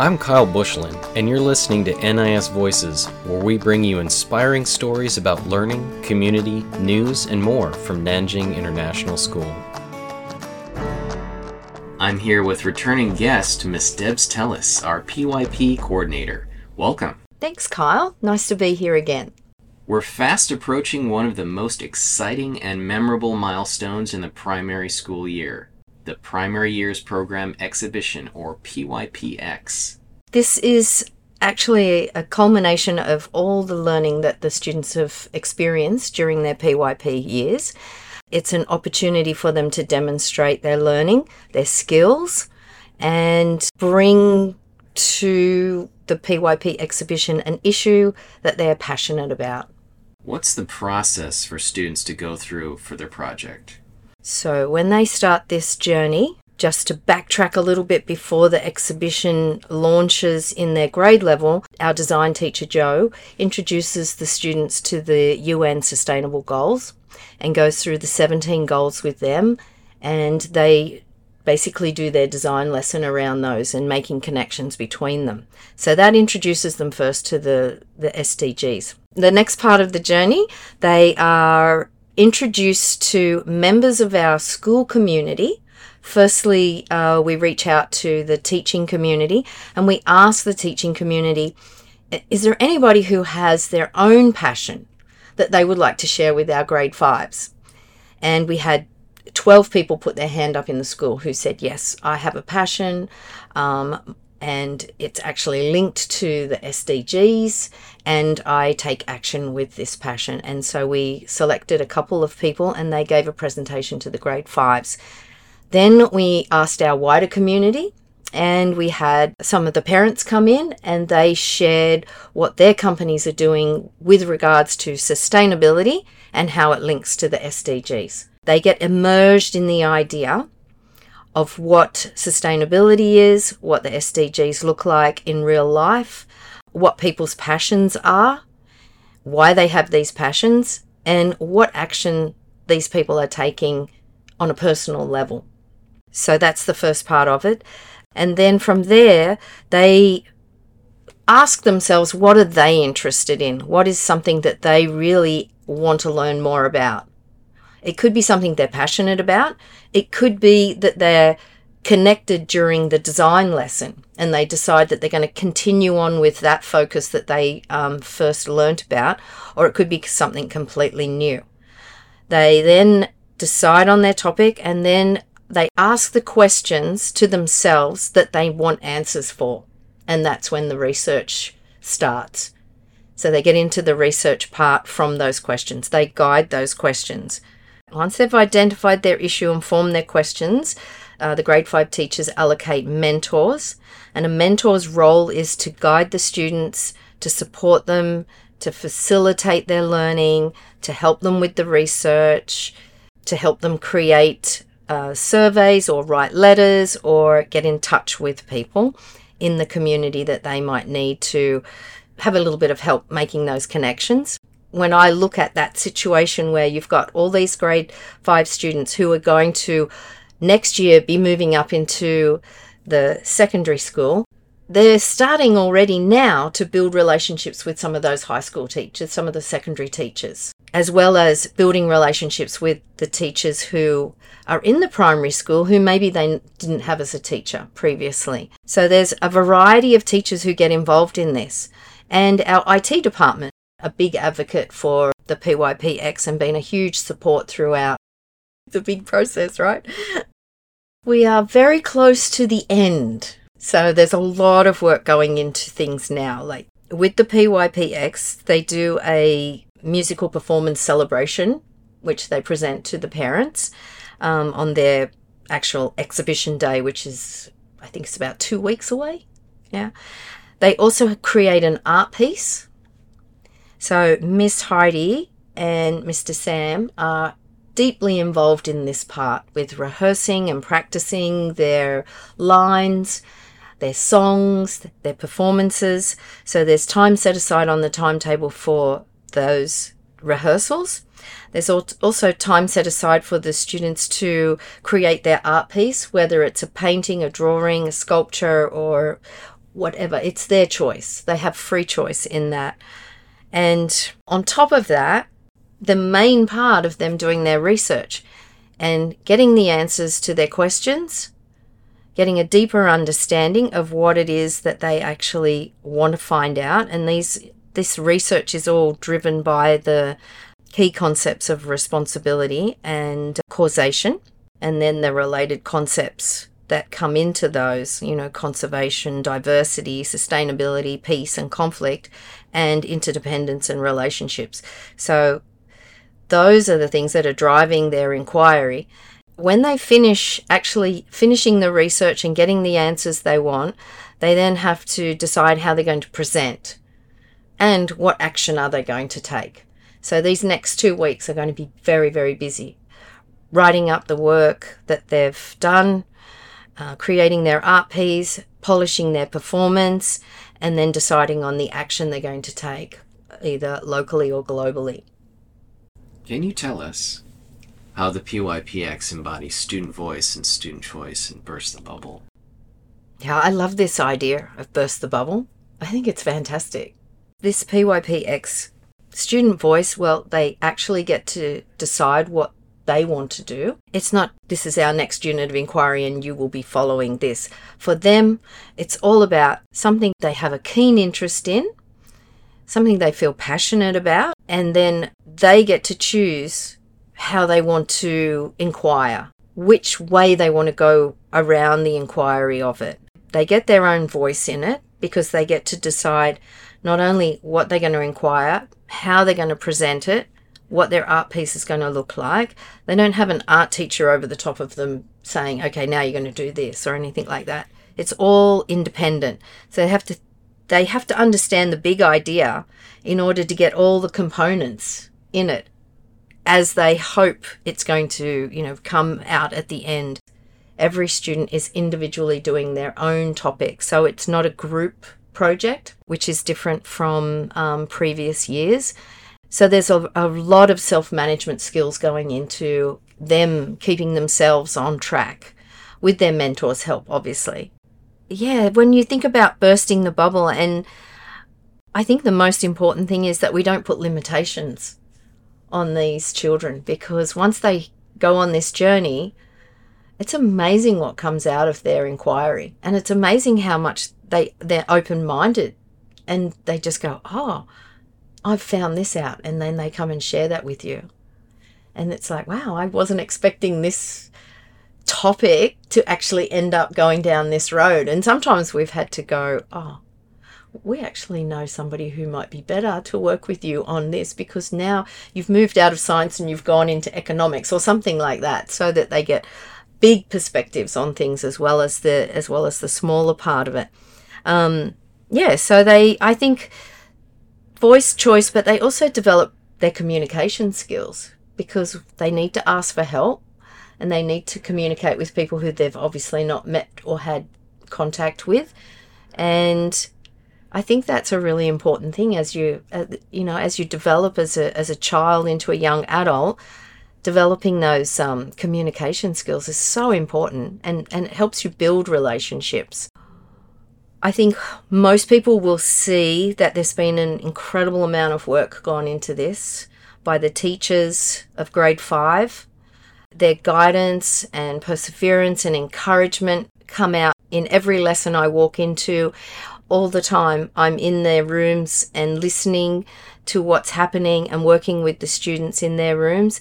I'm Kyle Bushlin, and you're listening to NIS Voices, where we bring you inspiring stories about learning, community, news, and more from Nanjing International School. I'm here with returning guest Miss Debs Tellis, our PYP coordinator. Welcome. Thanks, Kyle. Nice to be here again. We're fast approaching one of the most exciting and memorable milestones in the primary school year the Primary Years Program Exhibition, or PYPX. This is actually a culmination of all the learning that the students have experienced during their PYP years. It's an opportunity for them to demonstrate their learning, their skills, and bring to the PYP exhibition an issue that they're passionate about. What's the process for students to go through for their project? So, when they start this journey, just to backtrack a little bit before the exhibition launches in their grade level, our design teacher Joe introduces the students to the UN Sustainable Goals and goes through the 17 goals with them, and they basically do their design lesson around those and making connections between them. So that introduces them first to the, the SDGs. The next part of the journey, they are introduced to members of our school community. Firstly, uh, we reach out to the teaching community and we ask the teaching community is there anybody who has their own passion that they would like to share with our grade fives? And we had 12 people put their hand up in the school who said, Yes, I have a passion. Um, and it's actually linked to the SDGs, and I take action with this passion. And so we selected a couple of people, and they gave a presentation to the grade fives. Then we asked our wider community, and we had some of the parents come in and they shared what their companies are doing with regards to sustainability and how it links to the SDGs. They get immersed in the idea of what sustainability is, what the SDGs look like in real life, what people's passions are, why they have these passions, and what action these people are taking on a personal level. So that's the first part of it. And then from there, they ask themselves what are they interested in? What is something that they really want to learn more about? It could be something they're passionate about. It could be that they're connected during the design lesson and they decide that they're going to continue on with that focus that they um, first learnt about, or it could be something completely new. They then decide on their topic and then they ask the questions to themselves that they want answers for. And that's when the research starts. So they get into the research part from those questions. They guide those questions. Once they've identified their issue and formed their questions, uh, the grade five teachers allocate mentors, and a mentor's role is to guide the students, to support them, to facilitate their learning, to help them with the research, to help them create uh, surveys or write letters or get in touch with people in the community that they might need to have a little bit of help making those connections when I look at that situation where you've got all these grade five students who are going to next year be moving up into the secondary school, they're starting already now to build relationships with some of those high school teachers, some of the secondary teachers, as well as building relationships with the teachers who are in the primary school who maybe they didn't have as a teacher previously. So there's a variety of teachers who get involved in this. And our IT department a big advocate for the PYPX and been a huge support throughout the big process, right? We are very close to the end. So there's a lot of work going into things now. Like with the PYPX, they do a musical performance celebration, which they present to the parents um, on their actual exhibition day, which is, I think it's about two weeks away. Yeah. They also create an art piece so Miss Heidi and Mr. Sam are deeply involved in this part with rehearsing and practicing their lines, their songs, their performances. So there's time set aside on the timetable for those rehearsals. There's also time set aside for the students to create their art piece, whether it's a painting, a drawing, a sculpture, or whatever. It's their choice. They have free choice in that. And on top of that, the main part of them doing their research and getting the answers to their questions, getting a deeper understanding of what it is that they actually want to find out. And these this research is all driven by the key concepts of responsibility and causation, and then the related concepts that come into those, you know, conservation, diversity, sustainability, peace and conflict, and interdependence and relationships. So those are the things that are driving their inquiry. When they finish actually finishing the research and getting the answers they want, they then have to decide how they're going to present and what action are they going to take. So these next two weeks are going to be very, very busy. Writing up the work that they've done, uh, creating their art piece, polishing their performance, and then deciding on the action they're going to take, either locally or globally. Can you tell us how the PYPX embodies student voice and student choice and Burst the Bubble? Yeah, I love this idea of Burst the Bubble. I think it's fantastic. This PYPX student voice, well, they actually get to decide what they want to do. It's not, this is our next unit of inquiry and you will be following this. For them, it's all about something they have a keen interest in, something they feel passionate about, and then they get to choose how they want to inquire, which way they want to go around the inquiry of it. They get their own voice in it because they get to decide not only what they're going to inquire, how they're going to present it, what their art piece is going to look like. They don't have an art teacher over the top of them saying, okay, now you're going to do this or anything like that. It's all independent. So they have to they have to understand the big idea in order to get all the components in it as they hope it's going to, you know, come out at the end. Every student is individually doing their own topic. So it's not a group project, which is different from um, previous years. So there's a, a lot of self management skills going into them keeping themselves on track with their mentors' help, obviously. Yeah, when you think about bursting the bubble, and I think the most important thing is that we don't put limitations on these children because once they go on this journey, it's amazing what comes out of their inquiry. And it's amazing how much they, they're open minded and they just go, oh, I've found this out. And then they come and share that with you. And it's like, wow, I wasn't expecting this topic to actually end up going down this road. And sometimes we've had to go, oh, we actually know somebody who might be better to work with you on this because now you've moved out of science and you've gone into economics or something like that so that they get big perspectives on things as well as the as well as the smaller part of it um, yeah so they i think voice choice, but they also develop their communication skills because they need to ask for help and they need to communicate with people who they've obviously not met or had contact with. And I think that's a really important thing as you, uh, you know, as you develop as a, as a child into a young adult, developing those um, communication skills is so important and, and it helps you build relationships. I think most people will see that there's been an incredible amount of work gone into this by the teachers of grade five. Their guidance and perseverance and encouragement come out in every lesson I walk into. All the time, I'm in their rooms and listening to what's happening and working with the students in their rooms.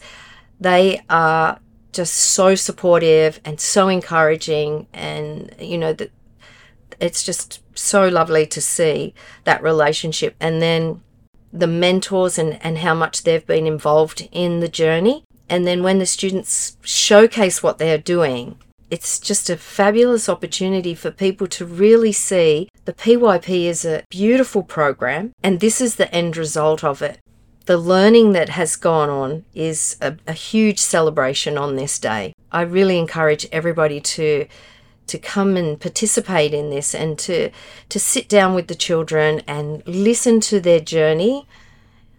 They are just so supportive and so encouraging, and you know, that it's just so lovely to see that relationship and then the mentors and, and how much they've been involved in the journey. And then when the students showcase what they're doing, it's just a fabulous opportunity for people to really see the PYP is a beautiful program and this is the end result of it. The learning that has gone on is a, a huge celebration on this day. I really encourage everybody to to come and participate in this and to to sit down with the children and listen to their journey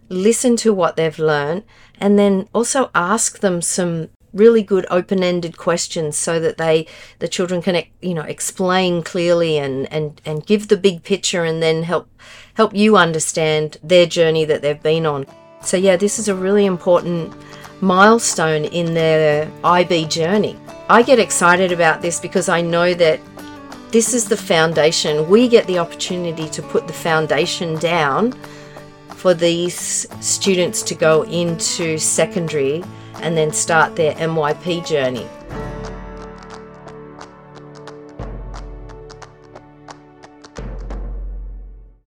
listen to what they've learned and then also ask them some really good open-ended questions so that they the children can you know explain clearly and and and give the big picture and then help help you understand their journey that they've been on. So yeah this is a really important milestone in their IB journey I get excited about this because I know that this is the foundation we get the opportunity to put the foundation down for these students to go into secondary and then start their MYP journey.